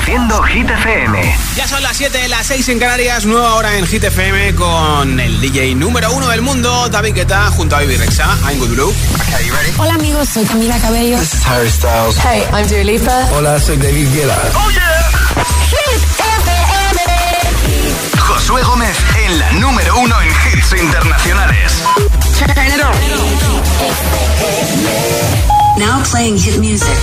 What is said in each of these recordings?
Reproduciendo Hit FM. Ya son las 7, las 6 en Canarias, nueva hora en Hit FM con el DJ número uno del mundo, David Guetta, junto a Baby Rexa. I'm Good Blue. Hola amigos, soy Camila Cabello. This is Harry Styles. Hey, I'm Dua Lipa. Hola, soy David Guetta. ¡Oh, yeah! Hit FM. Josué Gómez en la número uno en hits internacionales. Turn it on. Now playing hit music.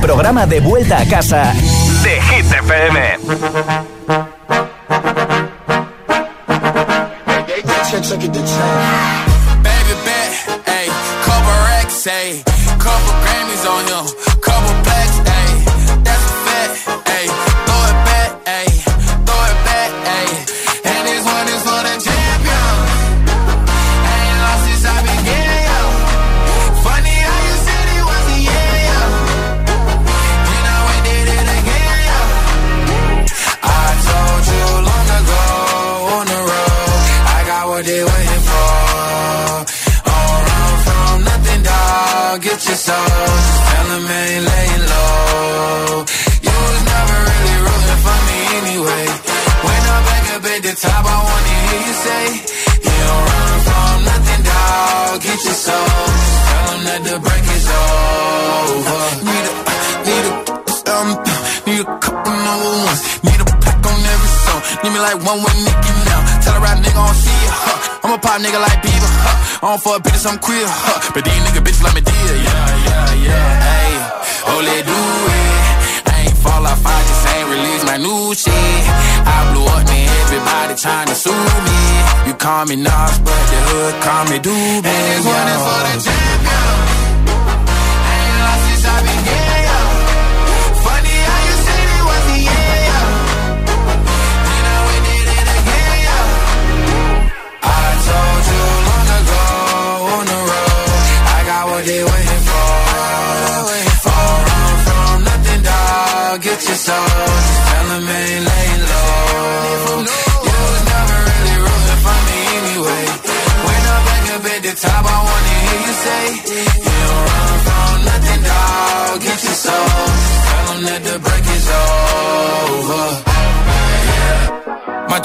Programa de vuelta a casa I don't fuck bitches, I'm queer. Huh. But these nigga bitches let me deal. Yeah, yeah, yeah. Hey, oh, let do it. I ain't fall off, I just ain't release my new shit. I blew up, man, everybody trying to sue me. You call me Nas, but the hood call me Doobie. And this one is for the champion. I ain't lost since I began.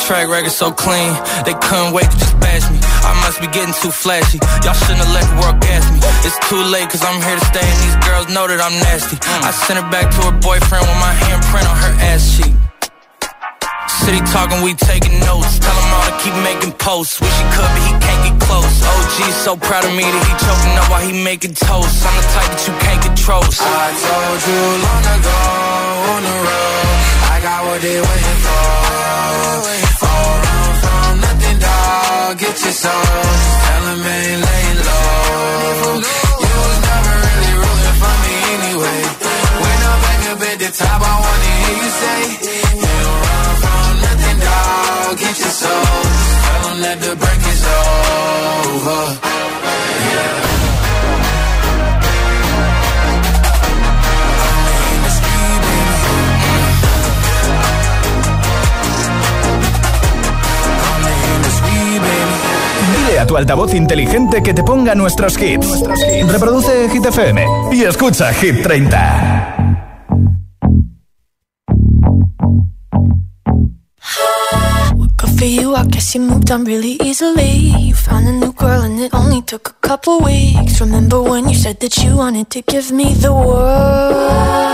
Track record so clean, they couldn't wait to just bash me. I must be getting too flashy. Y'all shouldn't have let the world gas me. It's too late, cause I'm here to stay, and these girls know that I'm nasty. I sent her back to her boyfriend with my handprint on her ass cheek. City talking, we taking notes. Tell him all to keep making posts. Wish he could, but he can't get close. OG so proud of me that he choking up while he making toast. I'm the type that you can't control. So. I told you long ago on the road, I got what they waiting dog. Get your soul. Just tell him ain't laying low. You was never really rooting for me anyway. When I'm back up at the top, I wanna hear you say, You don't run from nothing, dog. Get your soul. Tell him that the break is over. Yeah. Dile a tu altavoz inteligente que te ponga nuestros hits. Reproduce Hit FM y escucha Hit 30. Good for you, I guess you moved on really easily. You found a new girl and it only took a couple weeks. Remember when you said that you wanted to give me the world?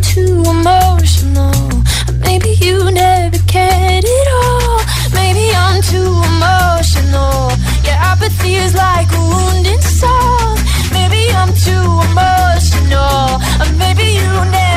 Too emotional. Maybe you never cared at all. Maybe I'm too emotional. Your apathy is like a wounded soul. Maybe I'm too emotional. Maybe you never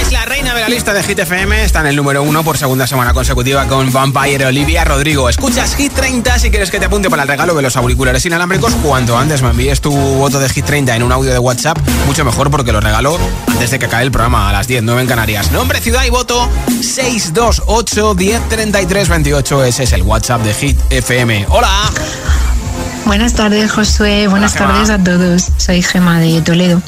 Es la reina de la lista de Hit FM, está en el número uno por segunda semana consecutiva con Vampire Olivia Rodrigo. Escuchas Hit 30 si quieres que te apunte para el regalo de los auriculares inalámbricos. Cuanto antes me envíes tu voto de Hit 30 en un audio de WhatsApp, mucho mejor porque lo regalo antes de que acabe el programa a las 10, 9 en Canarias. Nombre, ciudad y voto 628 10 33 28. Ese es el WhatsApp de Hit FM. Hola. Buenas tardes, Josué. Buenas Hola, tardes a todos. Soy Gema de Toledo.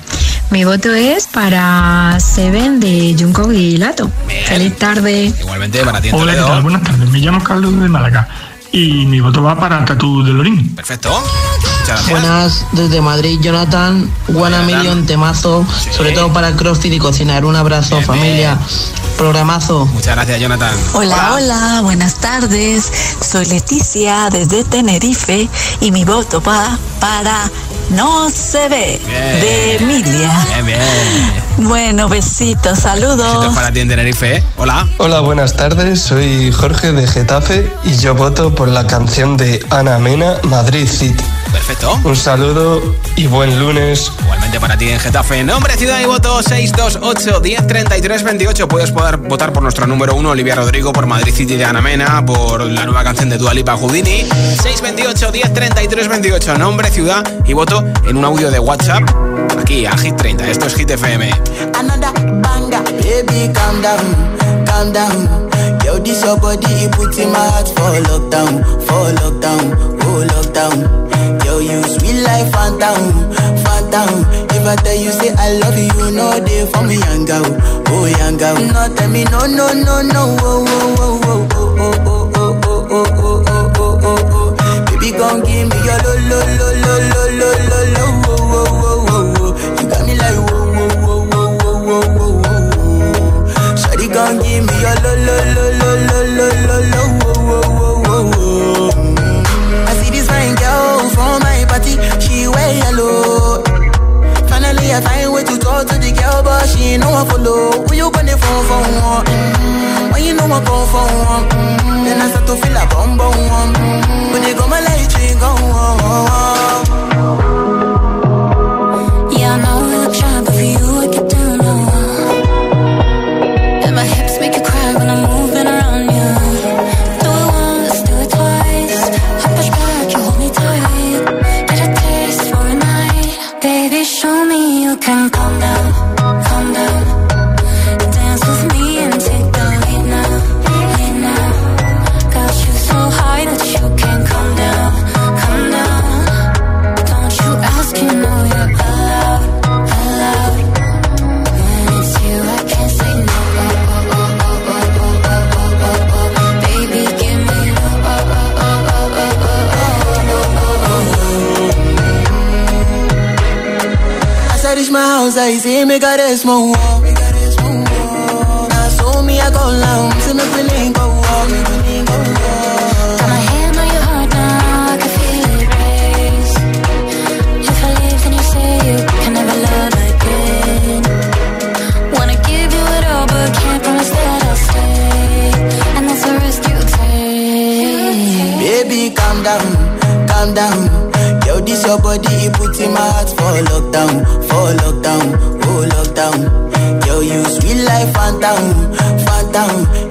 Mi voto es para Seven de Jungkook y Lato. Bien. Feliz tarde. Igualmente para ti Hola, ¿qué tal? Buenas tardes. Me llamo Carlos de Málaga. y mi voto va para Tatu de Lorín. Perfecto. Muchas gracias. Buenas, desde Madrid, Jonathan. Buena temazo, sobre todo para CrossFit y cocinar. Un abrazo, Bien, familia. Programazo. Muchas gracias, Jonathan. Hola, hola, buenas tardes. Soy Leticia desde Tenerife y mi voto va para No se ve Bien. de Emilia. Bien, bien. Bueno, besitos, saludos. Besitos para ti en Tenerife. ¿eh? Hola. Hola, buenas tardes. Soy Jorge de Getafe y yo voto por la canción de Ana Mena, Madrid City. Perfecto. Un saludo y buen lunes. Igualmente para ti en Getafe. Nombre, ciudad y voto 628 10 33 28. Puedes poder votar por nuestro número uno, Olivia Rodrigo, por Madrid City de Ana Mena, por la nueva canción de Dua Lipa Houdini. 628 10 33 28. Nombre, ciudad y voto en un audio de WhatsApp. Aquí a Hit 30. Esto es Hit FM. Another banger, baby, calm down, calm down. Yo, this your body, it put in my heart for lockdown, for lockdown, oh lockdown. Yo, you sweet life, phantom, phantom. If I tell you say I love you, know they for me, girl, oh girl. No, tell me no, no, no, no, oh, oh, oh, oh, oh, oh, oh, oh, oh, oh, oh, oh, oh, oh. Baby, gon' give me your lo, lo, lo, lo, lo, lo, lo, lo, oh, oh, oh, oh, oh. You got me like whoa, whoa, whoa, whoa, whoa, whoa, whoa, whoa. Shawty gon' give me your lo, lo, lo, lo, lo, lo, lo, lo, oh, oh, oh, oh, but she ain't no one follow. Who you gonna phone for one? Mm. When you know I come for one, mm. then I start to feel a bum bum. Mm. When they go light, she go Yeah, I Za i zime ga body, he put in my heart for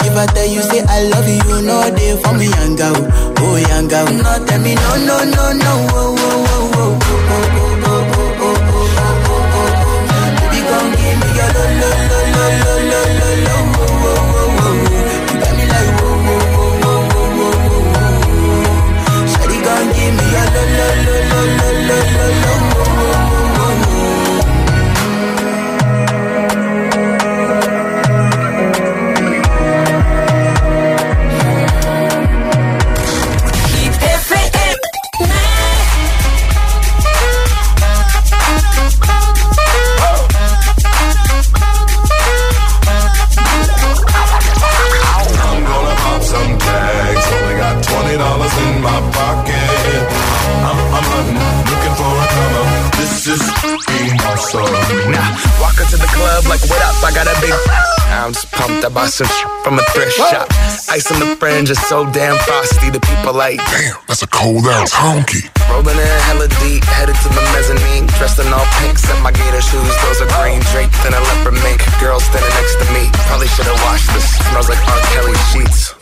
If I tell you, say I love you, for me, young. No, tell me no, no, no, no, alone Now, walk into the club like, what up? I got a big. I'm just pumped. I bought some from a thrift shop. Ice on the fringe is so damn frosty. The people like, damn, that's a cold ass honky. Rolling in hella deep, headed to the mezzanine. Dressed in all pink, set my gator shoes. Those are green draped in a leopard mink. Girl standing next to me. Probably should have washed this. Smells like R. Kelly sheets.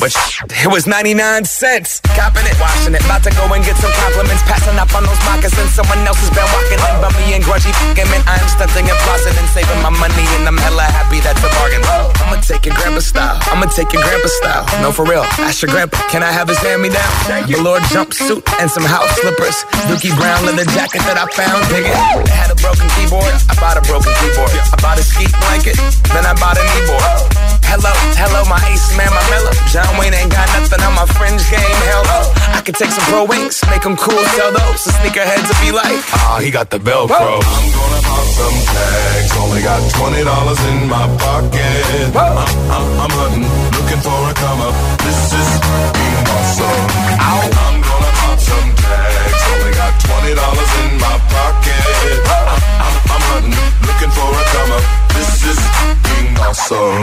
But it was 99 cents. Copping it, washing it. About to go and get some compliments. Passing up on those moccasins. Someone else has been walking in me and grudgy fucking man. I am stunting and flossing and saving my money. And I'm hella happy that's a bargain. I'ma take your grandpa style. I'ma take your grandpa style. No, for real. Ask your grandpa. Can I have his hand me down? Velour jumpsuit and some house slippers. Dookie brown leather jacket that I found. It had a broken keyboard. I bought a broken keyboard. I bought a ski blanket. Then I bought a kneeboard. Hello, hello, my ace man, my mellow. John Wayne ain't got nothing on my fringe game. Hell no. I can take some pro wings, make them cool, sell those. The sneakerheads will be like, ah, he got the Velcro. I'm gonna pop some tags. Only got twenty dollars in my pocket. I'm, I'm, uh, uh, I'm hunting, looking for a come up. This is being awesome. I'm gonna pop some tags. Only got twenty dollars in my pocket. I'm, uh, I'm, I'm hunting, looking for a come up. This is being awesome.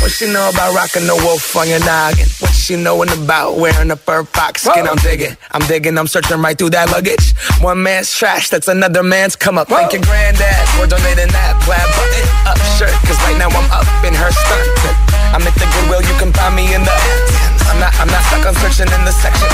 What she know about rocking the wolf on your noggin? What she knowin' about wearing a fur fox skin? I'm digging, I'm digging, I'm searching right through that luggage. One man's trash, that's another man's come up. Thank your granddad for donating that plaid button up shirt. Cause right now I'm up in her skirt. I'm at the Goodwill, you can find me in the. I'm not, I'm not stuck on searching in the section.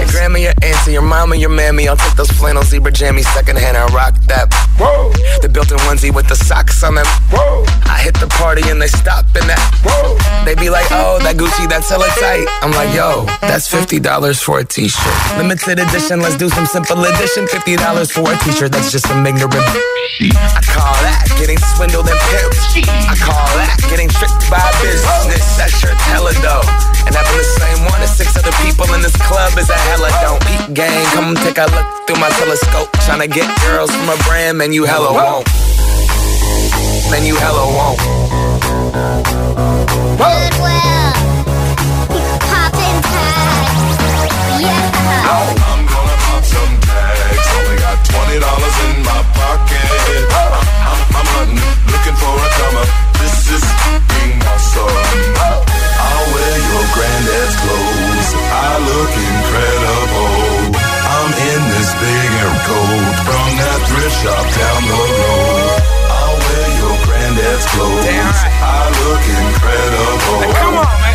Your grandma, your auntie, your mama, your mammy. I'll take those flannel zebra jammies secondhand and rock that. Whoa. The built-in onesie with the socks on them. Whoa. I hit the party and they stop in that. Whoa. They be like, oh, that Gucci, that's hella tight. I'm like, yo, that's $50 for a t-shirt. Limited edition, let's do some simple edition. $50 for a t-shirt, that's just some ignorant. I call that getting swindled and pimped. I call that getting tricked by business. That shirt's hella dope. And having the same one as six other people in this club is a hella don't. Peep gang, come take a look through my telescope. Trying to get girls from a brand, man, you hella won't. Man, you hella won't. Goodwill. Poppin' tags. Yeah. I'm gonna pop some tags. Only got twenty dollars in my pocket. I'm, I'm, I'm hunting, looking for a come. This is being awesome. I'll wear your granddad's clothes. I look shop down the road. I'll wear your granddad's clothes. I look incredible.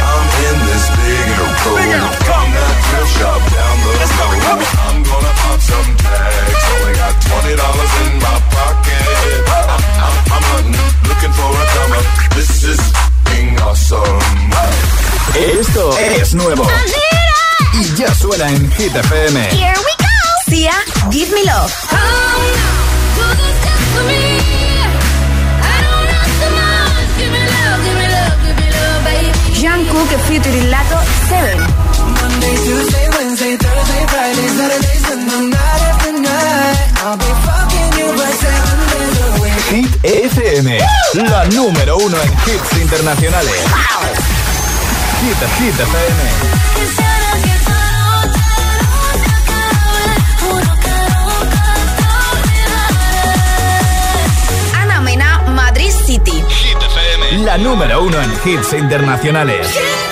I'm in this big air coat from that thrift shop down the road. I'm gonna pop some tags. Only got twenty dollars in my pocket. I'm, I'm, I'm hunting, looking for a come up. This is being awesome. Esto es nuevo. Y ya suena en Hit FM. Here we go. Sia, Give Me Love. Fucking you by seven. Hit FM, la número uno en hits internacionales. Hit, Hit FM. Ana Mena, Madrid City. La número uno en hits internacionales.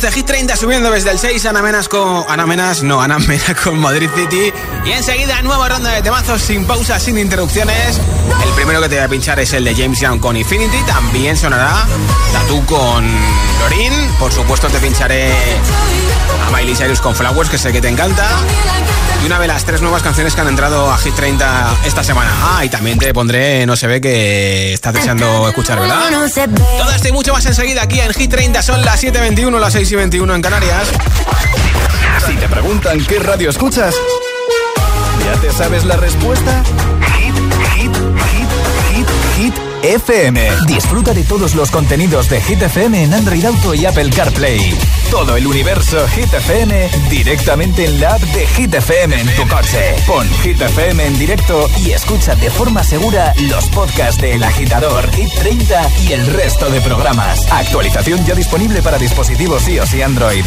30 subiendo desde el 6, Ana Menas con... Ana Menas, no, Ana Mena con Madrid City. Y enseguida, nueva ronda de temazos sin pausas, sin interrupciones. El primero que te voy a pinchar es el de James Young con Infinity. También sonará Tatu con Lorin. Por supuesto te pincharé a Miley Cyrus con Flowers, que sé que te encanta. Y una de las tres nuevas canciones que han entrado a Hit 30 esta semana. Ah, y también te pondré No se ve que estás deseando escuchar, ¿verdad? Todo esto y mucho más enseguida aquí en Hit 30. Son las 7.21, las 6 y 21 en Canarias. Si te preguntan qué radio escuchas, ¿ya te sabes la respuesta? FM. Disfruta de todos los contenidos de Hit FM en Android Auto y Apple CarPlay. Todo el universo Hit FM directamente en la app de Hit FM en tu coche. Pon Hit FM en directo y escucha de forma segura los podcasts de El Agitador, Hit 30 y el resto de programas. Actualización ya disponible para dispositivos iOS y Android.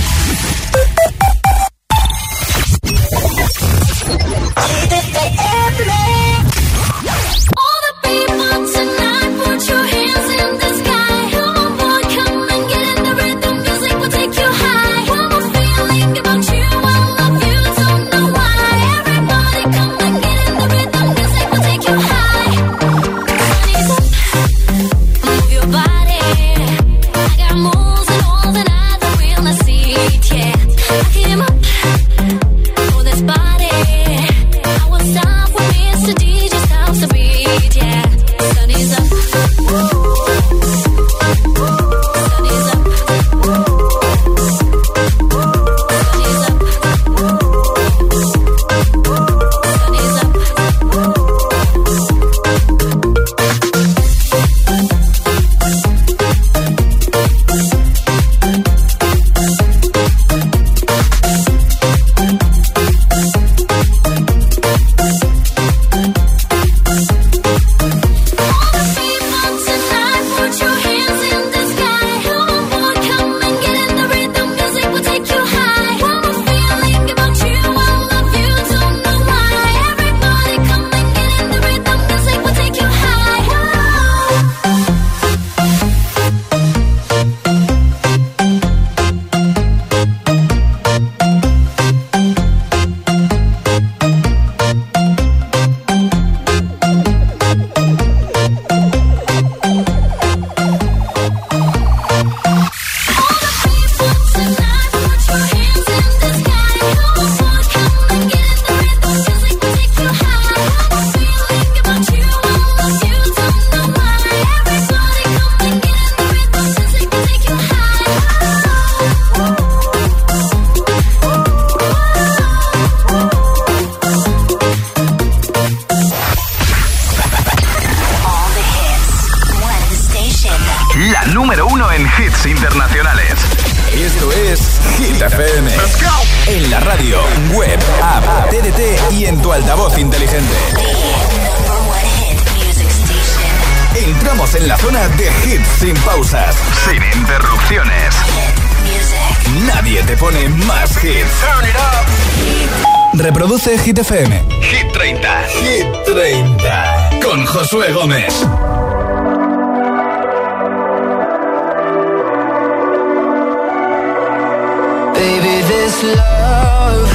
This love,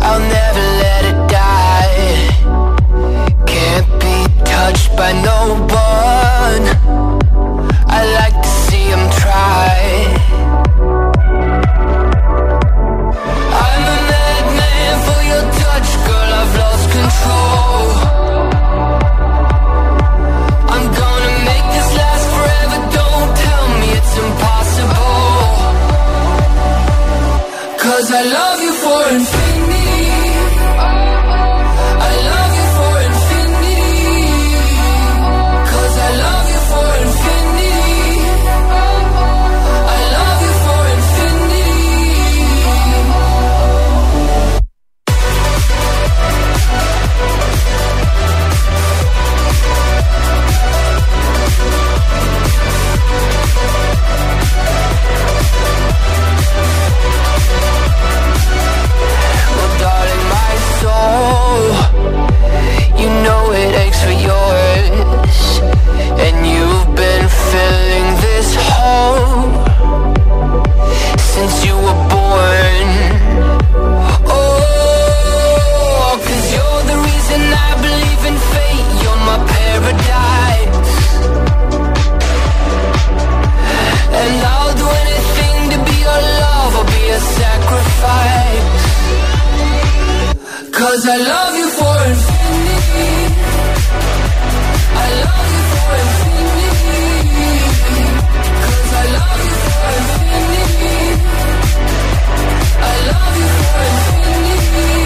I'll never let it die. Can't be touched by no one. I love you for infinity. for yours And you've been filling this hole Since you were born. Oh, you you're the reason I believe in fate. You're my paradise. And I'll do anything to be your love or be a sacrifice. Cause I love you for I love you for infinity.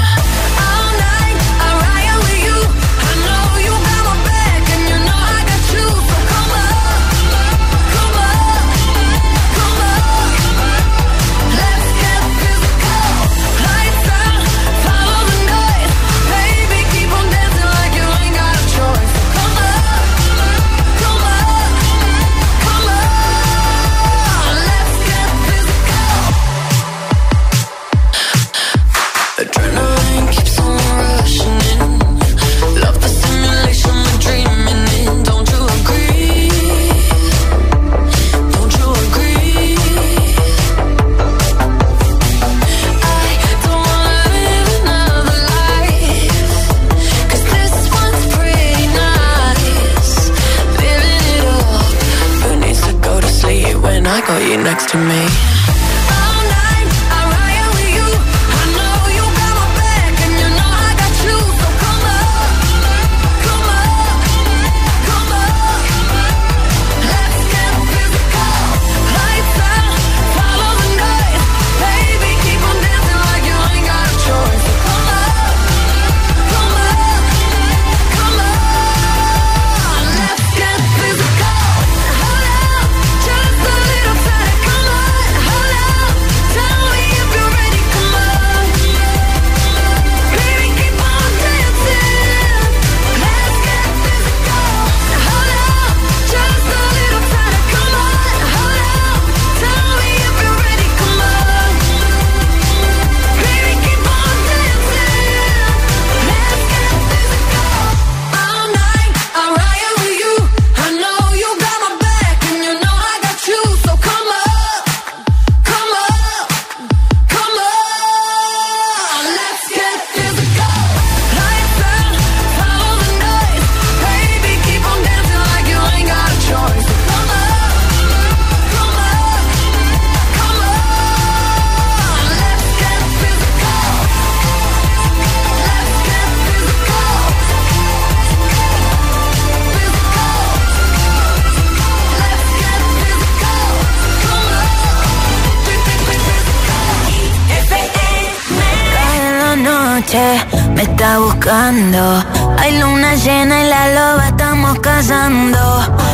buscando. Hay luna llena y la loba estamos cazando.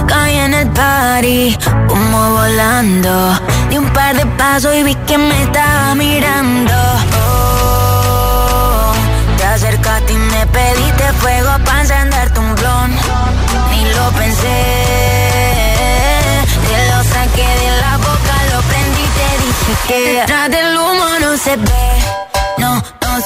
Caí en el party, humo volando. Di un par de pasos y vi que me estaba mirando. Oh, te acercaste y me pediste fuego para encenderte un blon. Ni lo pensé. Te lo saqué de la boca, lo prendí y te dije que detrás del humo no se ve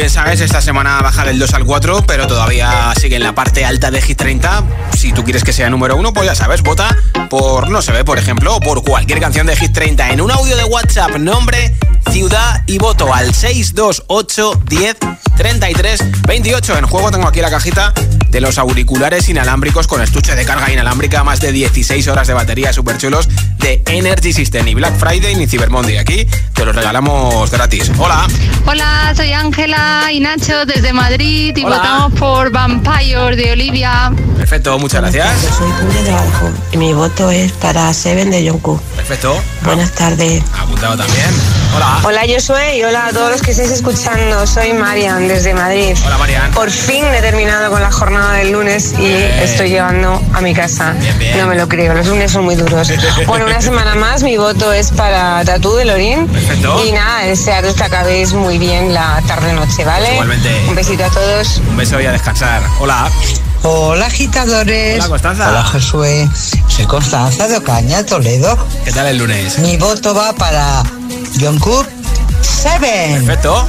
bien sabes. Esta semana baja del 2 al 4, pero todavía sigue en la parte alta de Hit 30. Si tú quieres que sea número uno, pues ya sabes, vota por No se ve, por ejemplo, o por cualquier canción de Hit 30 en un audio de WhatsApp, nombre, ciudad y voto al 628 10 33 28. En juego tengo aquí la cajita de los auriculares inalámbricos con estuche de carga inalámbrica, más de 16 horas de batería super chulos de Energy System. Ni Black Friday ni Cyber Monday. Aquí te los regalamos gratis. Hola. Hola, soy Ángela y Nacho desde Madrid y Hola. votamos por Vampire de Olivia. Perfecto, muchas gracias. Yo soy Julia de Abajo y mi voto es para Seven de Jungkook. Perfecto. Buenas tardes. Apuntado también. Hola. Hola Josué y hola a todos los que estáis escuchando. Soy Marian desde Madrid. Hola Marian. Por fin he terminado con la jornada del lunes y estoy llegando a mi casa. bien. No me lo creo, los lunes son muy duros. Bueno, una semana más mi voto es para Tatú de Lorín. Perfecto. Y nada, desearos que acabéis muy bien la tarde-noche, ¿vale? Igualmente. Un besito a todos. Un beso y a descansar. Hola. Hola agitadores. Hola, Constanza. Hola Josué. Soy Constanza de Ocaña, Toledo. ¿Qué tal el lunes? Mi voto va para Jungkook Seven. Perfecto.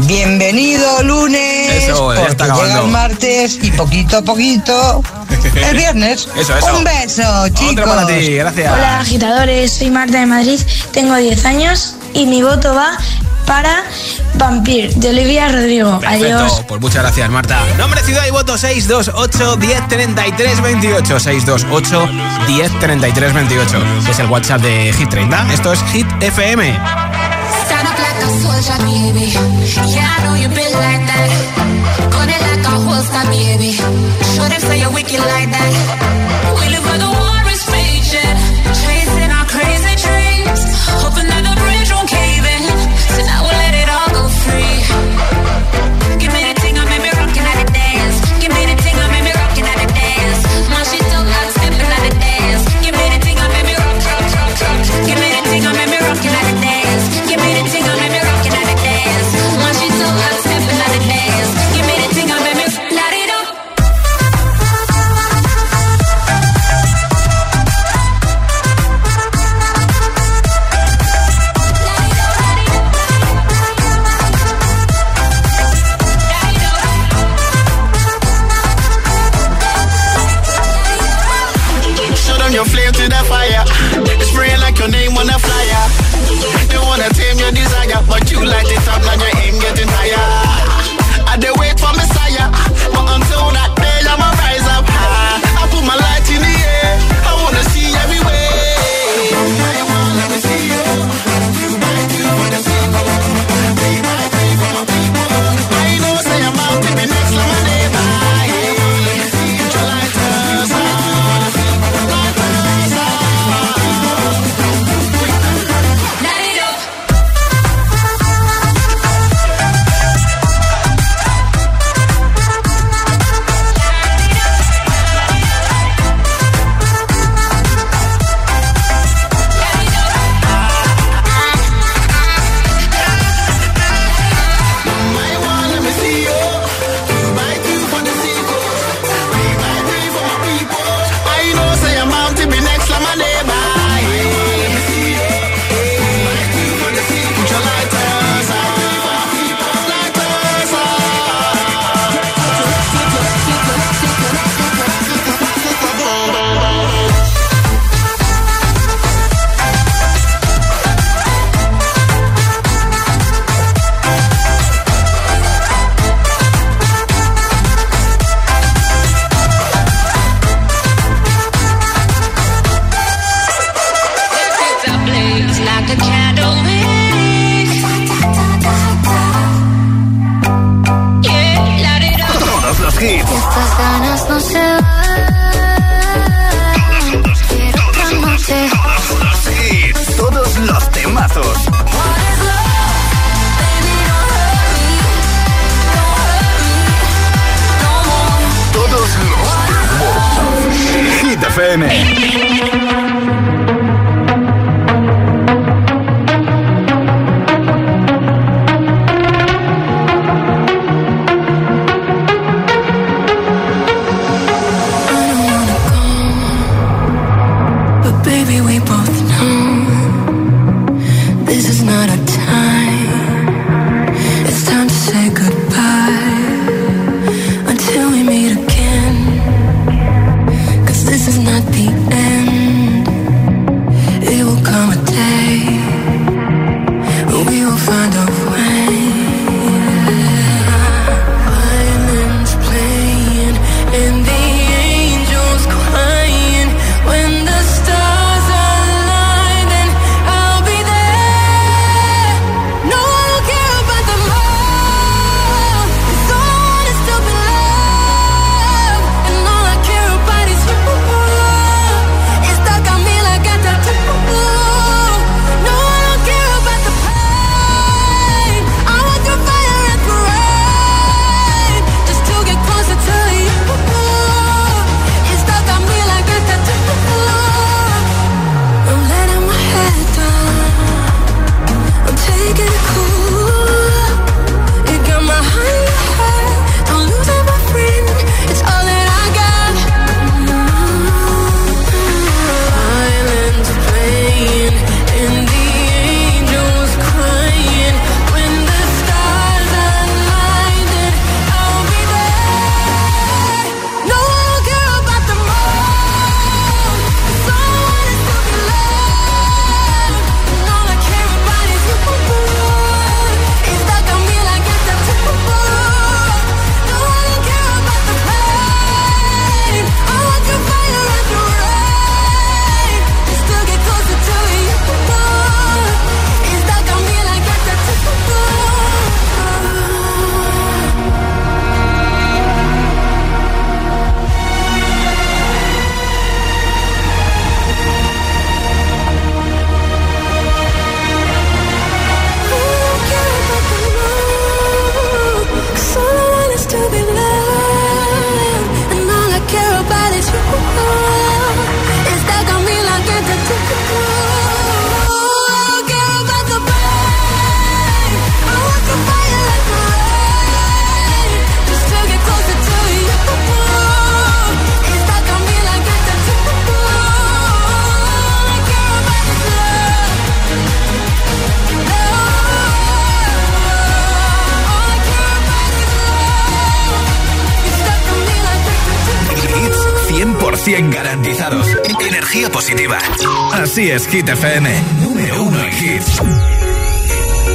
Bienvenido lunes. Eso, ya porque está llega el martes y poquito a poquito el viernes. Eso, eso. Un beso, chicos. Otra para ti, gracias. Hola agitadores, soy Marta de Madrid, tengo 10 años y mi voto va para Vampir de Olivia Rodrigo. Perfecto, Adiós. pues muchas gracias Marta. Nombre, ciudad y voto 628 10 33 28 628 10 33 28 que es el WhatsApp de Hit 30. Esto es Hit FM. Soldier, baby. Yeah, I know you been like that. Gun it like a holster, baby. Show them say you're wicked like that. Hit FM. Número uno en hits.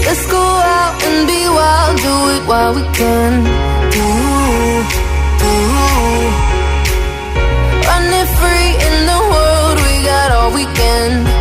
Let's go out and be wild, do it while we can. Ooh, ooh. Run it free in the world, we got all weekend.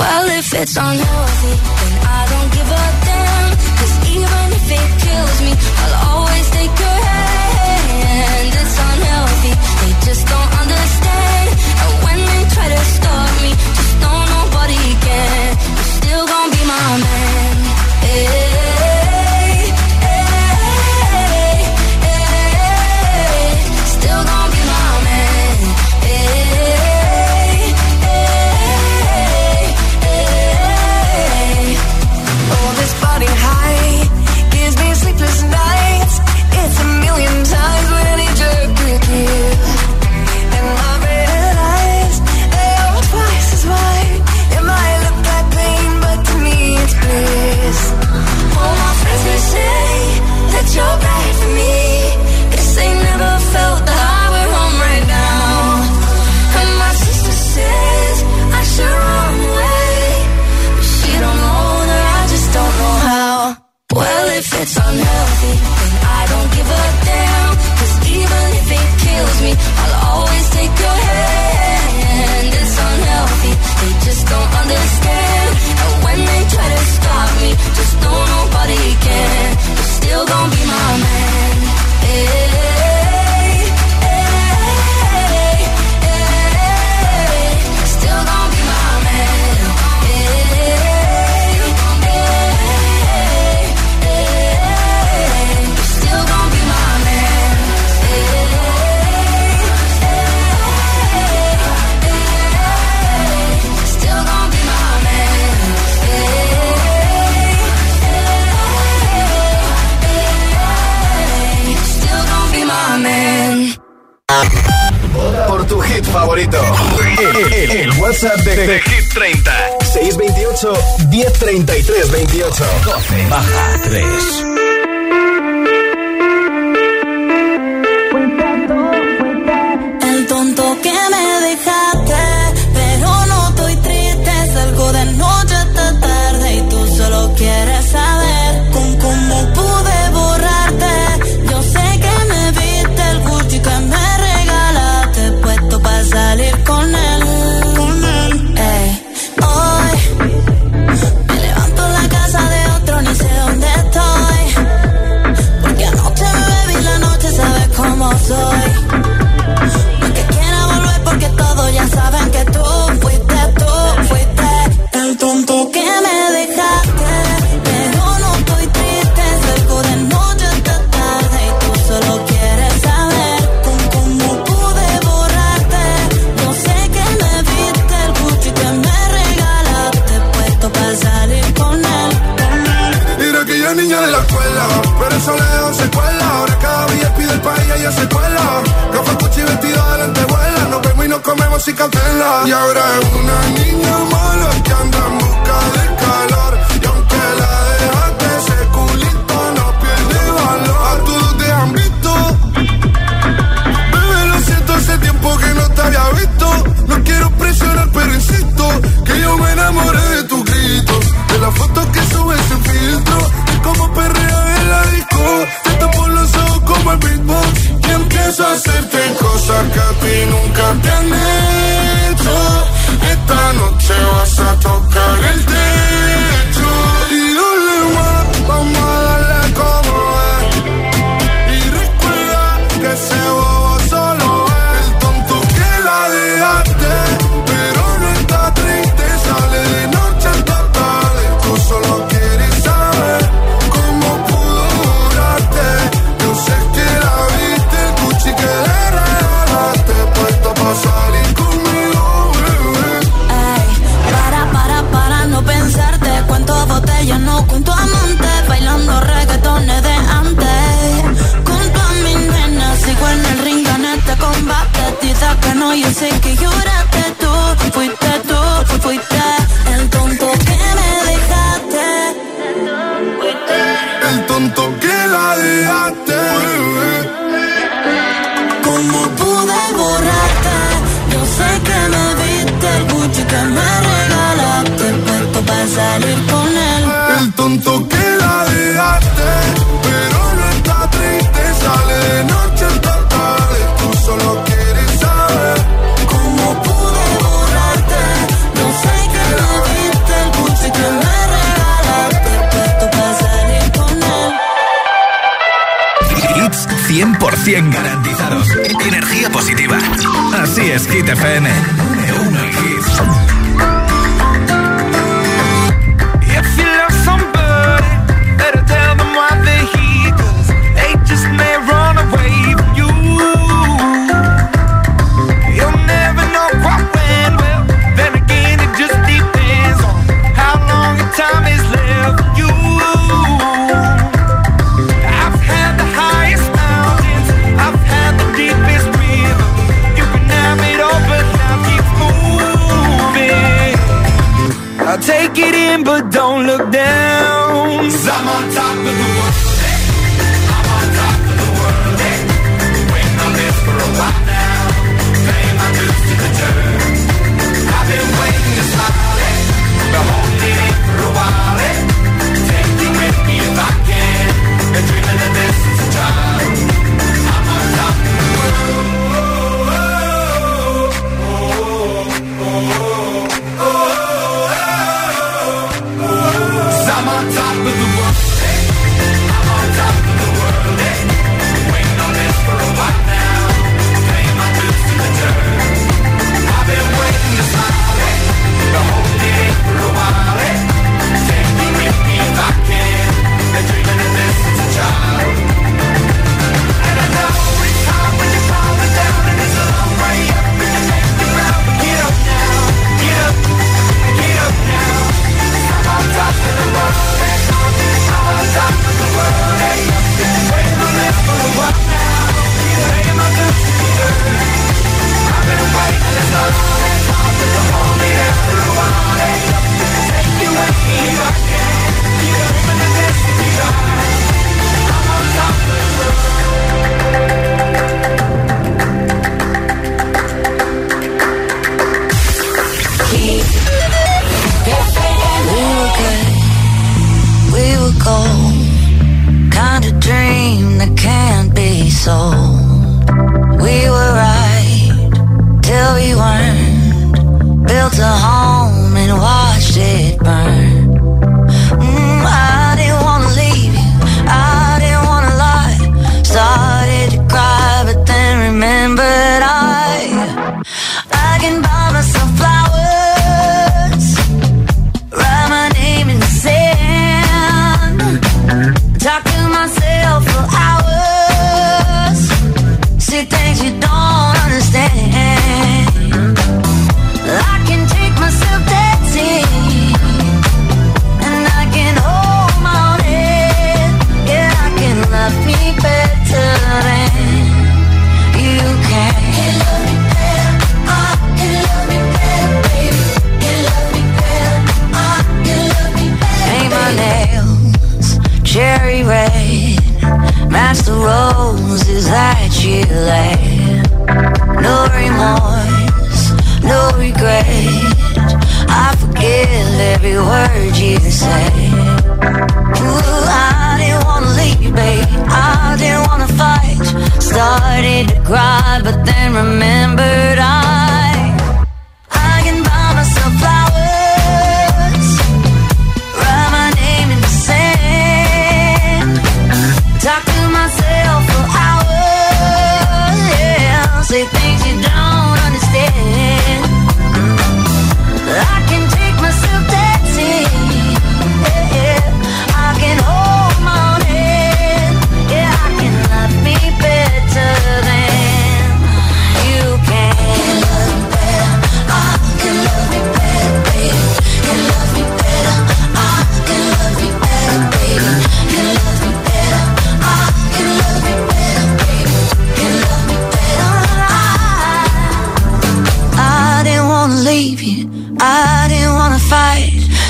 Well, if it's unhealthy, then I don't give a damn. Cause even if it kills me, I'll always Por tu hit favorito. El, el, el WhatsApp de, de, de, Hit 30. 628 1033 28. 12 baja 3. ya se cuela. Ropa cuchi vestido adelante vuela. Nos vemos y nos comemos sin cautela. Y ahora es una niña mala que anda en busca de calor. Y aunque la dejaste, ese culito no pierde valor. A todos te han visto. Bebé, lo siento, hace tiempo que no te había visto. No quiero presionar, pero insisto. Que yo me enamoré de tu grito. De la foto que subes sin filtro. Y como perrea en la disco. Te tapo los ojos como el beatbox empiezo a hacerte cosas que a ti nunca te han hecho. Esta noche but don't look down. Cause I'm on top of the Oh, it by.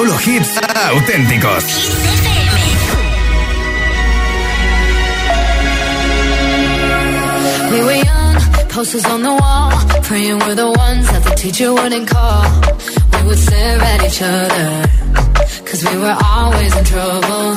Solo hits auténticos. We were young, posters on the wall, praying we're the ones that the teacher wouldn't call. We would stare at each other, cause we were always in trouble.